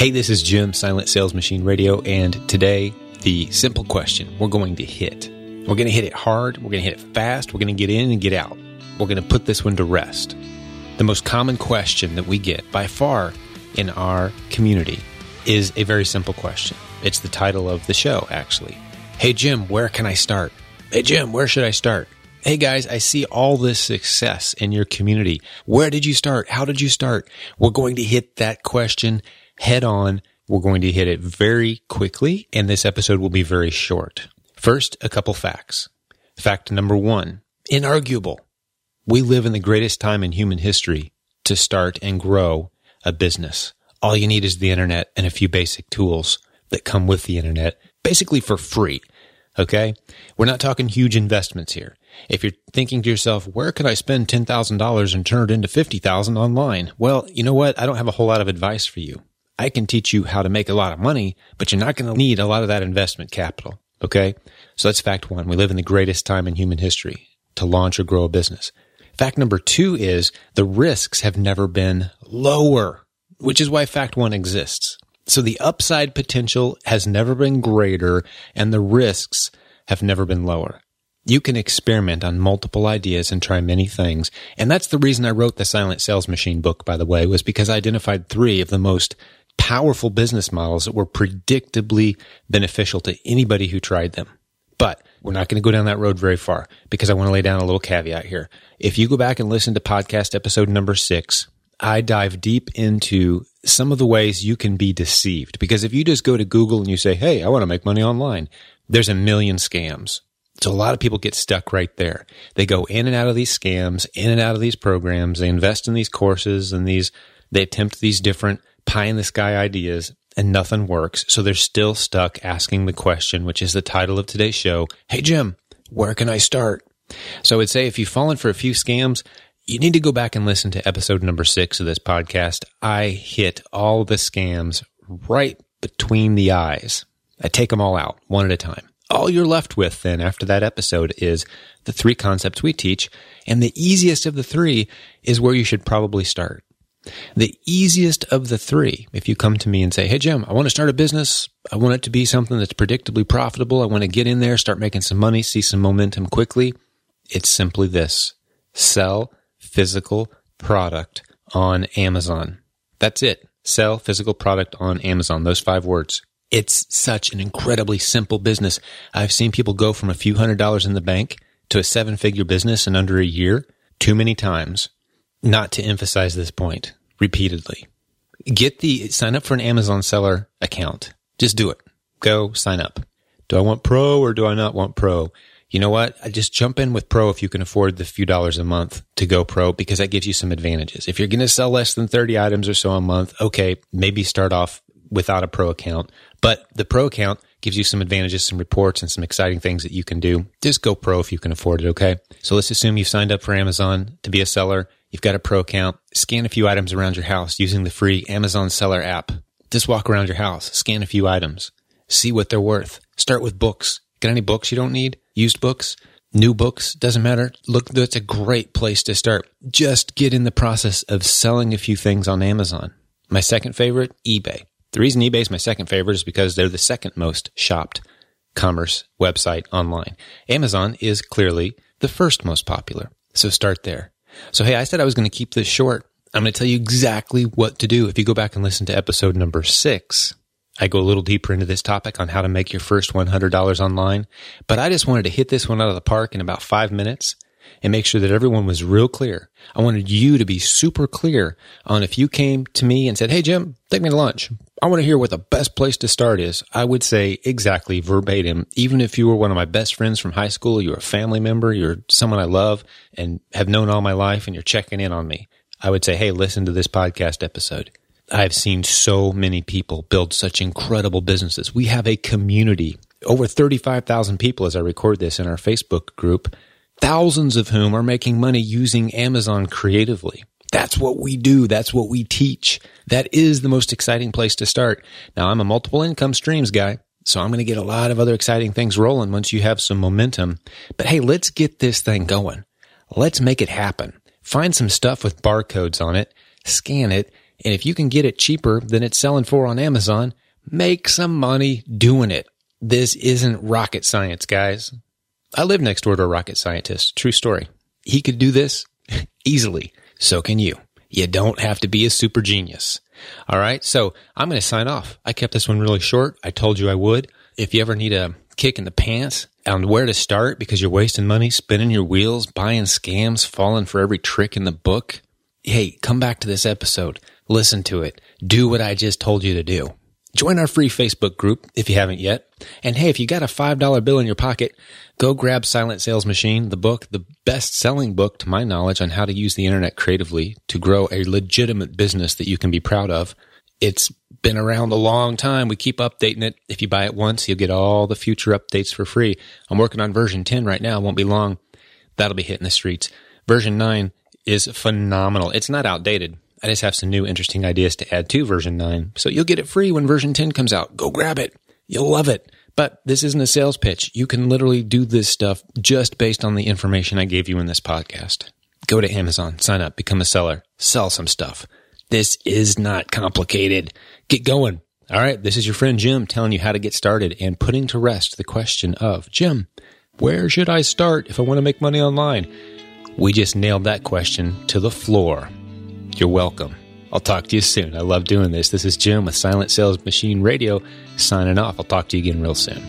Hey, this is Jim, Silent Sales Machine Radio, and today, the simple question we're going to hit. We're going to hit it hard, we're going to hit it fast, we're going to get in and get out. We're going to put this one to rest. The most common question that we get by far in our community is a very simple question. It's the title of the show, actually. Hey, Jim, where can I start? Hey, Jim, where should I start? Hey guys, I see all this success in your community. Where did you start? How did you start? We're going to hit that question head on. We're going to hit it very quickly, and this episode will be very short. First, a couple facts. Fact number one, inarguable. We live in the greatest time in human history to start and grow a business. All you need is the internet and a few basic tools that come with the internet, basically for free. Okay. We're not talking huge investments here. If you're thinking to yourself, where could I spend $10,000 and turn it into 50,000 online? Well, you know what? I don't have a whole lot of advice for you. I can teach you how to make a lot of money, but you're not going to need a lot of that investment capital. Okay. So that's fact one. We live in the greatest time in human history to launch or grow a business. Fact number two is the risks have never been lower, which is why fact one exists. So the upside potential has never been greater and the risks have never been lower. You can experiment on multiple ideas and try many things. And that's the reason I wrote the Silent Sales Machine book, by the way, was because I identified three of the most powerful business models that were predictably beneficial to anybody who tried them. But we're not going to go down that road very far because I want to lay down a little caveat here. If you go back and listen to podcast episode number six, I dive deep into some of the ways you can be deceived. Because if you just go to Google and you say, Hey, I want to make money online, there's a million scams. So a lot of people get stuck right there. They go in and out of these scams, in and out of these programs. They invest in these courses and these, they attempt these different pie in the sky ideas and nothing works. So they're still stuck asking the question, which is the title of today's show. Hey, Jim, where can I start? So I would say if you've fallen for a few scams, you need to go back and listen to episode number six of this podcast. I hit all the scams right between the eyes. I take them all out one at a time all you're left with then after that episode is the three concepts we teach. And the easiest of the three is where you should probably start. The easiest of the three, if you come to me and say, Hey, Jim, I want to start a business. I want it to be something that's predictably profitable. I want to get in there, start making some money, see some momentum quickly. It's simply this sell physical product on Amazon. That's it. Sell physical product on Amazon. Those five words. It's such an incredibly simple business. I've seen people go from a few hundred dollars in the bank to a seven figure business in under a year too many times not to emphasize this point repeatedly. Get the sign up for an Amazon seller account. Just do it. Go sign up. Do I want pro or do I not want pro? You know what? I just jump in with pro if you can afford the few dollars a month to go pro because that gives you some advantages. If you're going to sell less than 30 items or so a month, okay, maybe start off without a pro account. But the pro account gives you some advantages, some reports, and some exciting things that you can do. Just go pro if you can afford it, okay? So let's assume you've signed up for Amazon to be a seller. You've got a pro account. Scan a few items around your house using the free Amazon seller app. Just walk around your house, scan a few items, see what they're worth. Start with books. Got any books you don't need? Used books? New books? Doesn't matter. Look, that's a great place to start. Just get in the process of selling a few things on Amazon. My second favorite, eBay. The reason eBay is my second favorite is because they're the second most shopped commerce website online. Amazon is clearly the first most popular. So start there. So, hey, I said I was going to keep this short. I'm going to tell you exactly what to do. If you go back and listen to episode number six, I go a little deeper into this topic on how to make your first $100 online. But I just wanted to hit this one out of the park in about five minutes and make sure that everyone was real clear. I wanted you to be super clear on if you came to me and said, Hey, Jim, take me to lunch. I want to hear what the best place to start is. I would say exactly verbatim, even if you were one of my best friends from high school, you're a family member, you're someone I love and have known all my life and you're checking in on me. I would say, Hey, listen to this podcast episode. I've seen so many people build such incredible businesses. We have a community, over 35,000 people as I record this in our Facebook group thousands of whom are making money using Amazon creatively. That's what we do. That's what we teach. That is the most exciting place to start. Now I'm a multiple income streams guy. So I'm going to get a lot of other exciting things rolling once you have some momentum. But hey, let's get this thing going. Let's make it happen. Find some stuff with barcodes on it, scan it, And if you can get it cheaper than it's selling for on Amazon, make some money doing it. This isn't rocket science, guys. I live next door to a rocket scientist. True story. He could do this easily. So can you. You don't have to be a super genius. All right. So I'm going to sign off. I kept this one really short. I told you I would. If you ever need a kick in the pants on where to start because you're wasting money, spinning your wheels, buying scams, falling for every trick in the book, hey, come back to this episode. Listen to it. Do what I just told you to do. Join our free Facebook group if you haven't yet. And hey, if you got a $5 bill in your pocket, go grab Silent Sales Machine, the book, the best selling book to my knowledge on how to use the internet creatively to grow a legitimate business that you can be proud of. It's been around a long time. We keep updating it. If you buy it once, you'll get all the future updates for free. I'm working on version 10 right now. It won't be long. That'll be hitting the streets. Version 9 is phenomenal. It's not outdated. I just have some new interesting ideas to add to version 9. So you'll get it free when version 10 comes out. Go grab it. You'll love it. But this isn't a sales pitch. You can literally do this stuff just based on the information I gave you in this podcast. Go to Amazon, sign up, become a seller, sell some stuff. This is not complicated. Get going. All right. This is your friend Jim telling you how to get started and putting to rest the question of Jim, where should I start if I want to make money online? We just nailed that question to the floor. You're welcome. I'll talk to you soon. I love doing this. This is Jim with Silent Sales Machine Radio signing off. I'll talk to you again real soon.